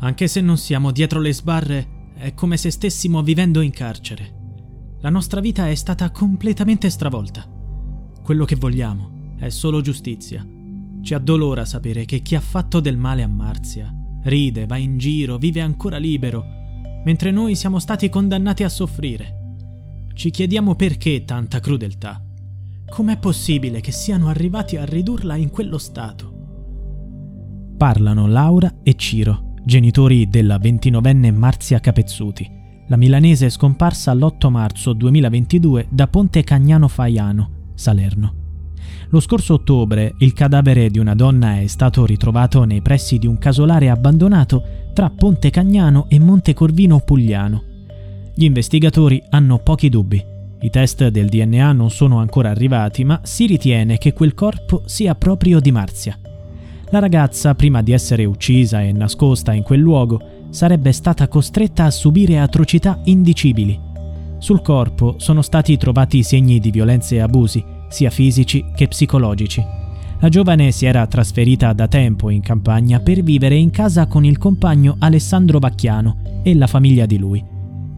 Anche se non siamo dietro le sbarre, è come se stessimo vivendo in carcere. La nostra vita è stata completamente stravolta. Quello che vogliamo è solo giustizia. Ci addolora sapere che chi ha fatto del male a Marzia ride, va in giro, vive ancora libero, mentre noi siamo stati condannati a soffrire. Ci chiediamo perché tanta crudeltà. Com'è possibile che siano arrivati a ridurla in quello stato? Parlano Laura e Ciro, genitori della 29enne Marzia Capezzuti, la milanese scomparsa l'8 marzo 2022 da Ponte Cagnano Faiano, Salerno. Lo scorso ottobre il cadavere di una donna è stato ritrovato nei pressi di un casolare abbandonato tra Ponte Cagnano e Monte Corvino Pugliano. Gli investigatori hanno pochi dubbi. I test del DNA non sono ancora arrivati, ma si ritiene che quel corpo sia proprio di Marzia. La ragazza, prima di essere uccisa e nascosta in quel luogo, sarebbe stata costretta a subire atrocità indicibili. Sul corpo sono stati trovati segni di violenze e abusi, sia fisici che psicologici. La giovane si era trasferita da tempo in campagna per vivere in casa con il compagno Alessandro Vacchiano e la famiglia di lui.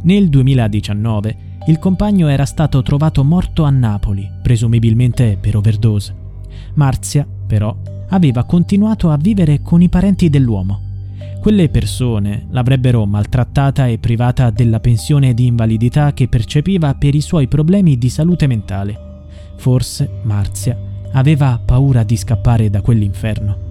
Nel 2019 il compagno era stato trovato morto a Napoli, presumibilmente per overdose. Marzia, però, aveva continuato a vivere con i parenti dell'uomo. Quelle persone l'avrebbero maltrattata e privata della pensione di invalidità che percepiva per i suoi problemi di salute mentale. Forse Marzia aveva paura di scappare da quell'inferno.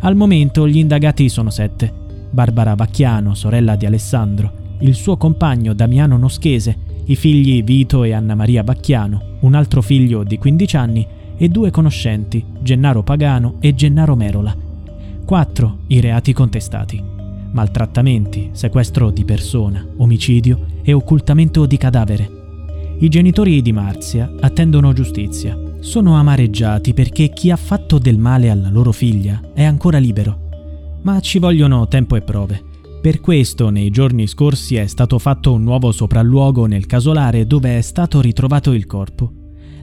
Al momento gli indagati sono sette. Barbara Vacchiano, sorella di Alessandro, il suo compagno Damiano Noschese, i figli Vito e Anna Maria Vacchiano, un altro figlio di 15 anni e due conoscenti, Gennaro Pagano e Gennaro Merola. Quattro i reati contestati. Maltrattamenti, sequestro di persona, omicidio e occultamento di cadavere. I genitori di Marzia attendono giustizia. Sono amareggiati perché chi ha fatto del male alla loro figlia è ancora libero. Ma ci vogliono tempo e prove. Per questo nei giorni scorsi è stato fatto un nuovo sopralluogo nel casolare dove è stato ritrovato il corpo.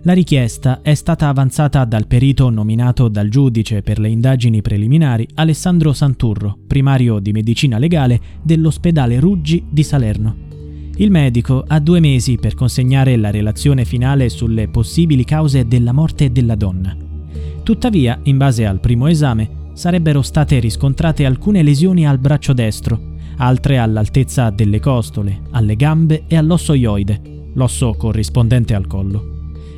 La richiesta è stata avanzata dal perito nominato dal giudice per le indagini preliminari Alessandro Santurro, primario di medicina legale dell'ospedale Ruggi di Salerno. Il medico ha due mesi per consegnare la relazione finale sulle possibili cause della morte della donna. Tuttavia, in base al primo esame, sarebbero state riscontrate alcune lesioni al braccio destro, altre all'altezza delle costole, alle gambe e all'osso ioide, l'osso corrispondente al collo.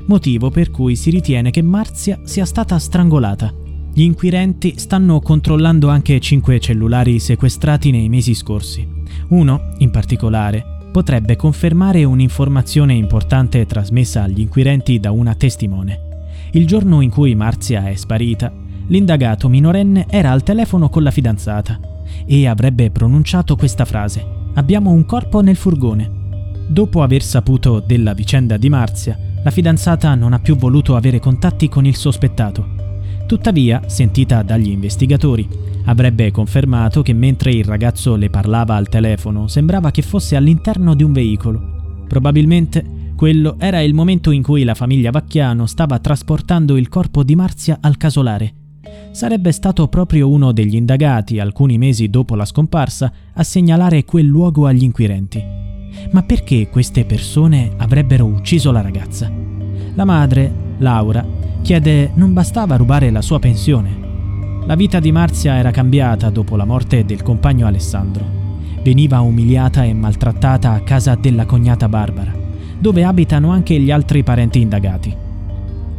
Motivo per cui si ritiene che Marzia sia stata strangolata. Gli inquirenti stanno controllando anche cinque cellulari sequestrati nei mesi scorsi. Uno, in particolare, potrebbe confermare un'informazione importante trasmessa agli inquirenti da una testimone. Il giorno in cui Marzia è sparita, l'indagato minorenne era al telefono con la fidanzata e avrebbe pronunciato questa frase: Abbiamo un corpo nel furgone. Dopo aver saputo della vicenda di Marzia, la fidanzata non ha più voluto avere contatti con il sospettato. Tuttavia, sentita dagli investigatori, Avrebbe confermato che mentre il ragazzo le parlava al telefono sembrava che fosse all'interno di un veicolo. Probabilmente quello era il momento in cui la famiglia Vacchiano stava trasportando il corpo di Marzia al casolare. Sarebbe stato proprio uno degli indagati, alcuni mesi dopo la scomparsa, a segnalare quel luogo agli inquirenti. Ma perché queste persone avrebbero ucciso la ragazza? La madre, Laura, chiede non bastava rubare la sua pensione, la vita di Marzia era cambiata dopo la morte del compagno Alessandro. Veniva umiliata e maltrattata a casa della cognata Barbara, dove abitano anche gli altri parenti indagati.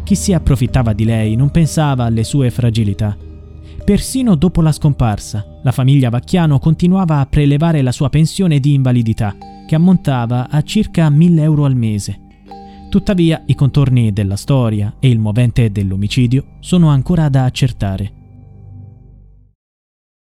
Chi si approfittava di lei non pensava alle sue fragilità. Persino dopo la scomparsa, la famiglia Vacchiano continuava a prelevare la sua pensione di invalidità, che ammontava a circa 1000 euro al mese. Tuttavia, i contorni della storia e il movente dell'omicidio sono ancora da accertare.